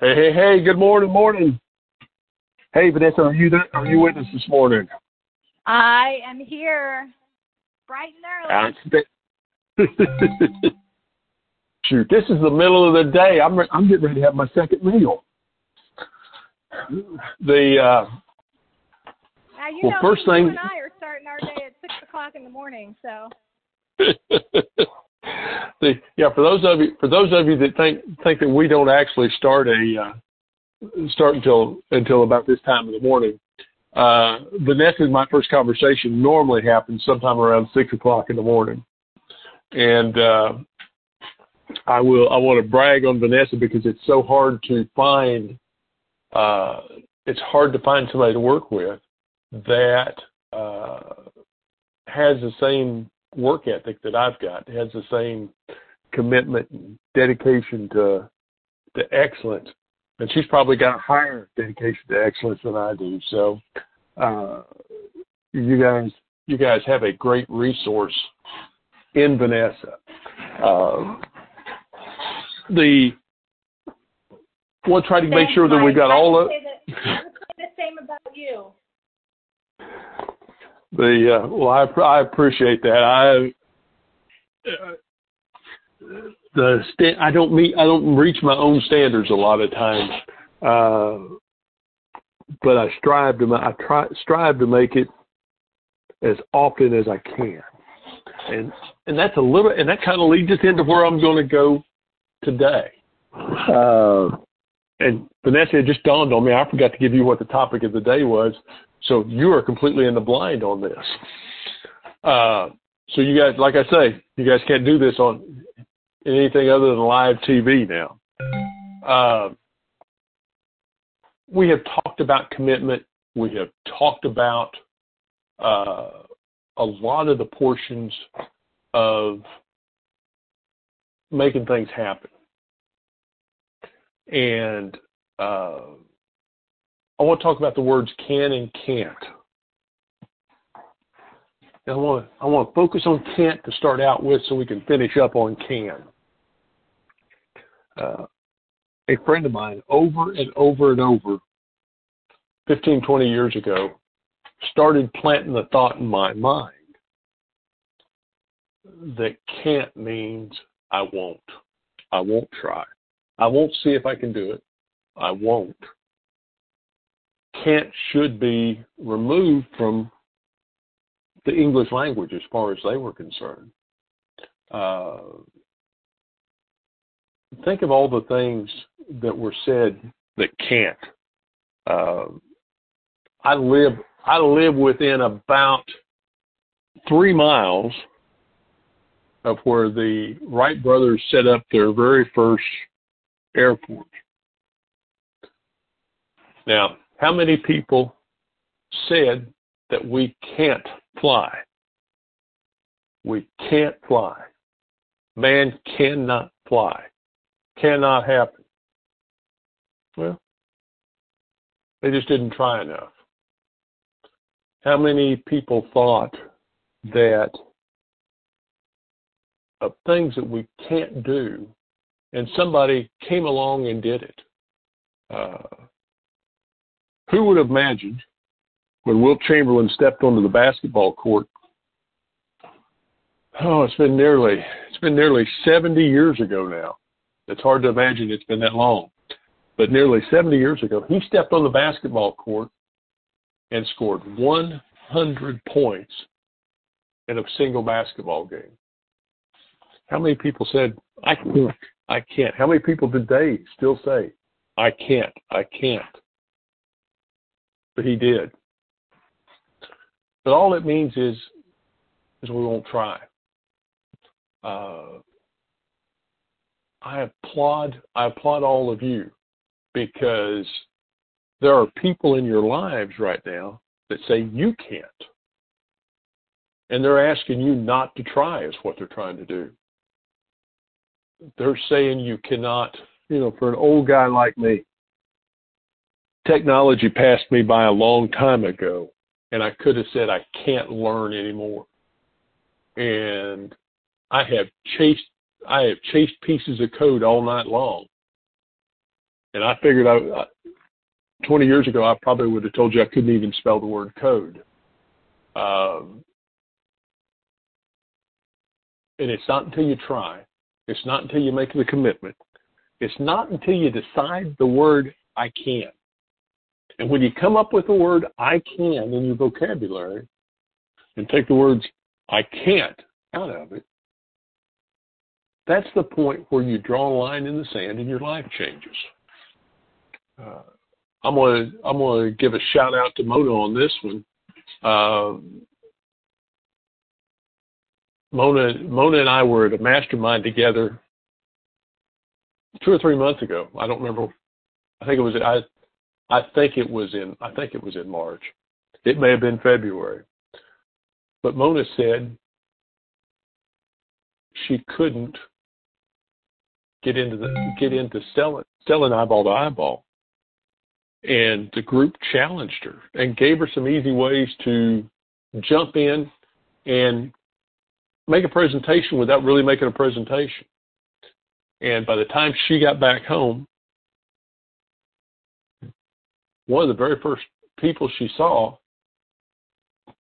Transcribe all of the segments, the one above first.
Hey, hey, hey, good morning, morning. Hey, Vanessa, are you there? Are you with us this morning? I am here bright and early. Shoot, this is the middle of the day. I'm, re- I'm getting ready to have my second meal. The, uh, now, you well, know, first you thing, and I are starting our day at 6 o'clock in the morning, so. yeah, for those of you, for those of you that think, think that we don't actually start a, uh, start until until about this time of the morning. Uh, Vanessa and my first conversation normally happens sometime around six o'clock in the morning, and uh, I will I want to brag on Vanessa because it's so hard to find. Uh, it's hard to find somebody to work with that uh, has the same work ethic that I've got, has the same commitment and dedication to to excellence and she's probably got a higher dedication to excellence than I do. So, uh, you guys, you guys have a great resource in Vanessa. Uh, the we'll try to make sure that we got all of. I say the same about you. The uh, well, I I appreciate that. I. Uh, the sta- I don't meet I don't reach my own standards a lot of times, uh, but I strive to I try strive to make it as often as I can, and and that's a little and that kind of leads us into where I'm going to go today. Uh, and Vanessa, it just dawned on me I forgot to give you what the topic of the day was, so you are completely in the blind on this. Uh, so you guys, like I say, you guys can't do this on anything other than live TV now. Uh, we have talked about commitment. We have talked about uh, a lot of the portions of making things happen. And uh, I want to talk about the words can and can't. I want to I want to focus on can't to start out with, so we can finish up on can. Uh, a friend of mine, over and over and over, 15, 20 years ago, started planting the thought in my mind that can't means I won't. I won't try. I won't see if I can do it. I won't. Can't should be removed from the English language as far as they were concerned. Uh, think of all the things that were said that can't. Uh, I live I live within about three miles of where the Wright brothers set up their very first airport. Now, how many people said that we can't fly. We can't fly. Man cannot fly. Cannot happen. Well, they just didn't try enough. How many people thought that of things that we can't do, and somebody came along and did it? Uh, who would have imagined when Wilt Chamberlain stepped onto the basketball court. Oh, it's been nearly it's been nearly 70 years ago now. It's hard to imagine it's been that long. But nearly 70 years ago, he stepped on the basketball court and scored 100 points in a single basketball game. How many people said, I can't, I can't? How many people today still say, I can't, I can't? But he did. But all it means is is we won't try. Uh, I applaud I applaud all of you because there are people in your lives right now that say you can't. And they're asking you not to try is what they're trying to do. They're saying you cannot, you know, for an old guy like me, technology passed me by a long time ago and I could have said I can't learn anymore. And I have chased I have chased pieces of code all night long. And I figured I, I 20 years ago, I probably would have told you I couldn't even spell the word code. Um, and it's not until you try, it's not until you make the commitment, it's not until you decide the word I can. And when you come up with the word I can in your vocabulary and take the words I can't out of it, that's the point where you draw a line in the sand and your life changes. Uh, I'm gonna I'm gonna give a shout out to Mona on this one. Uh, Mona Mona and I were at a mastermind together two or three months ago. I don't remember. I think it was I I think it was in I think it was in March. It may have been February. But Mona said she couldn't get into the get into selling selling eyeball to eyeball. And the group challenged her and gave her some easy ways to jump in and make a presentation without really making a presentation. And by the time she got back home, one of the very first people she saw,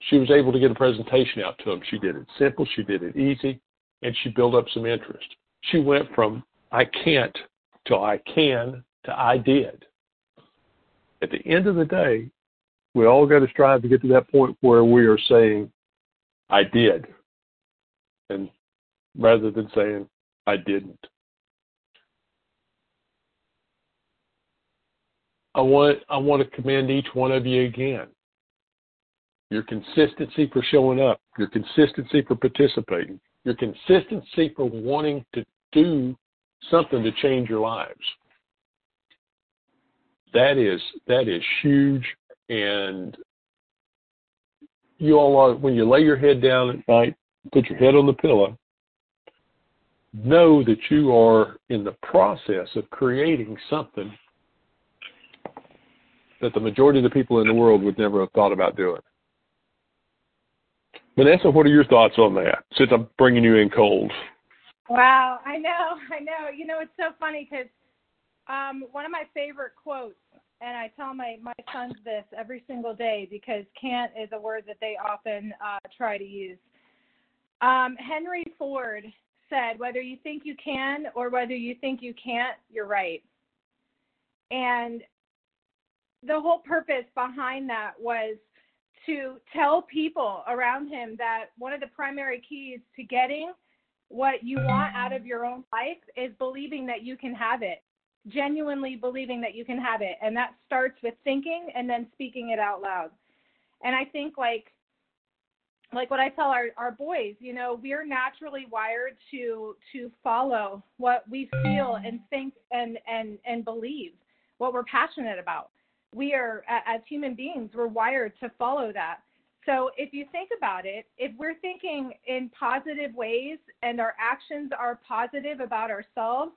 she was able to get a presentation out to them. She did it simple, she did it easy, and she built up some interest. She went from I can't to I can to I did. At the end of the day, we all got to strive to get to that point where we are saying, I did and rather than saying I didn't. I want I want to commend each one of you again. Your consistency for showing up, your consistency for participating, your consistency for wanting to do something to change your lives. That is that is huge and you all are when you lay your head down at night put your head on the pillow, know that you are in the process of creating something that the majority of the people in the world would never have thought about doing. Vanessa, what are your thoughts on that? Since I'm bringing you in cold. Wow, I know, I know. You know, it's so funny because um, one of my favorite quotes, and I tell my my sons this every single day because can't is a word that they often uh, try to use. Um, Henry Ford said, whether you think you can or whether you think you can't, you're right. And the whole purpose behind that was to tell people around him that one of the primary keys to getting what you want out of your own life is believing that you can have it, genuinely believing that you can have it. And that starts with thinking and then speaking it out loud. And I think, like, like what I tell our, our boys, you know, we're naturally wired to to follow what we feel and think and and and believe, what we're passionate about. We are as human beings, we're wired to follow that. So if you think about it, if we're thinking in positive ways and our actions are positive about ourselves,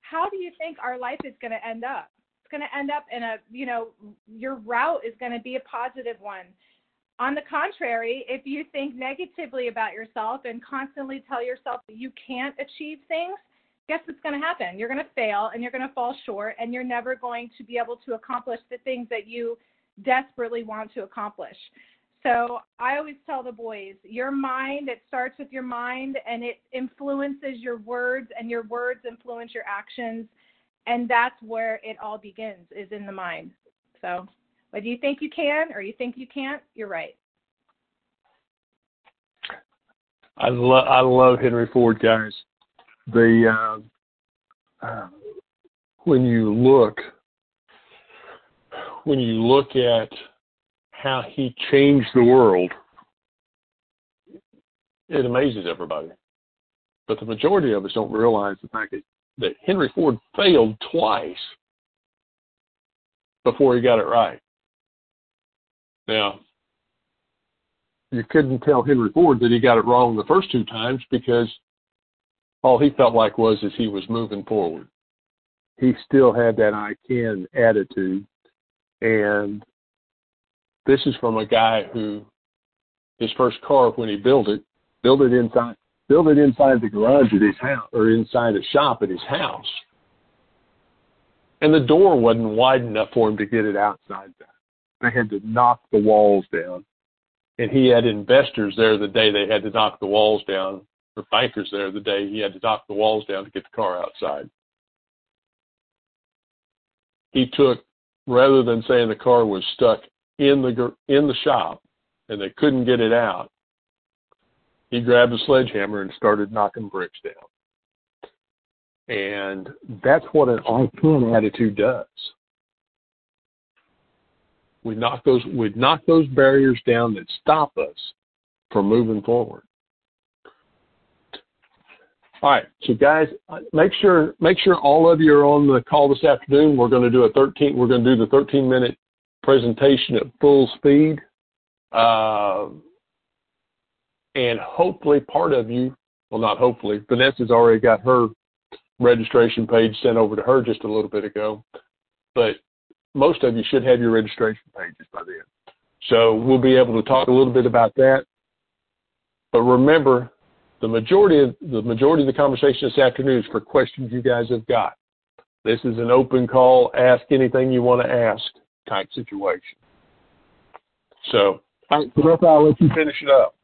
how do you think our life is going to end up? It's going to end up in a, you know, your route is going to be a positive one on the contrary, if you think negatively about yourself and constantly tell yourself that you can't achieve things, guess what's going to happen? You're going to fail and you're going to fall short and you're never going to be able to accomplish the things that you desperately want to accomplish. So I always tell the boys, your mind, it starts with your mind and it influences your words and your words influence your actions. And that's where it all begins is in the mind. So whether you think you can or you think you can't, you're right. I love I love Henry Ford, guys. The uh, when you look when you look at how he changed the world, it amazes everybody. But the majority of us don't realize the fact that, that Henry Ford failed twice before he got it right. Now, you couldn't tell Henry Ford that he got it wrong the first two times because all he felt like was as he was moving forward. He still had that I can attitude. And this is from a guy who his first car when he built it, built it inside built it inside the garage at his house or inside a shop at his house. and the door wasn't wide enough for him to get it outside that. They had to knock the walls down. And he had investors there the day they had to knock the walls down, or bankers there the day he had to knock the walls down to get the car outside. He took, rather than saying the car was stuck in the in the shop and they couldn't get it out, he grabbed a sledgehammer and started knocking bricks down. And that's what an I attitude does. We knock those we knock those barriers down that stop us from moving forward. All right, so guys, make sure make sure all of you are on the call this afternoon. We're going to do a 13. We're going to do the 13 minute presentation at full speed, uh, and hopefully part of you, well, not hopefully, Vanessa's already got her registration page sent over to her just a little bit ago, but most of you should have your registration pages by then. So we'll be able to talk a little bit about that. But remember, the majority of the majority of the conversation this afternoon is for questions you guys have got. This is an open call, ask anything you want to ask type situation. So, all right, Vanessa, I'll let you finish it up.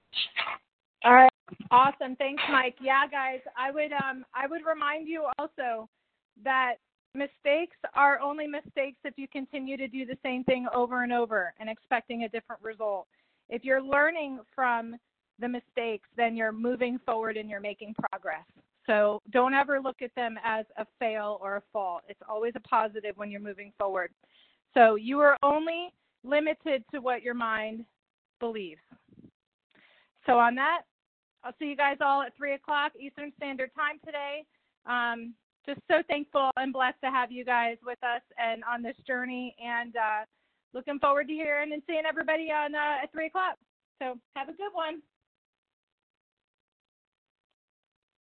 All right. Awesome. Thanks, Mike. Yeah, guys, I would um I would remind you also that mistakes are only mistakes if you continue to do the same thing over and over and expecting a different result. If you're learning from the mistakes, then you're moving forward and you're making progress. So don't ever look at them as a fail or a fault. It's always a positive when you're moving forward. So you are only limited to what your mind believes. So on that, I'll see you guys all at 3 o'clock Eastern Standard Time today. Um, just so thankful and blessed to have you guys with us and on this journey and uh, looking forward to hearing and seeing everybody on uh, at 3 o'clock. So have a good one.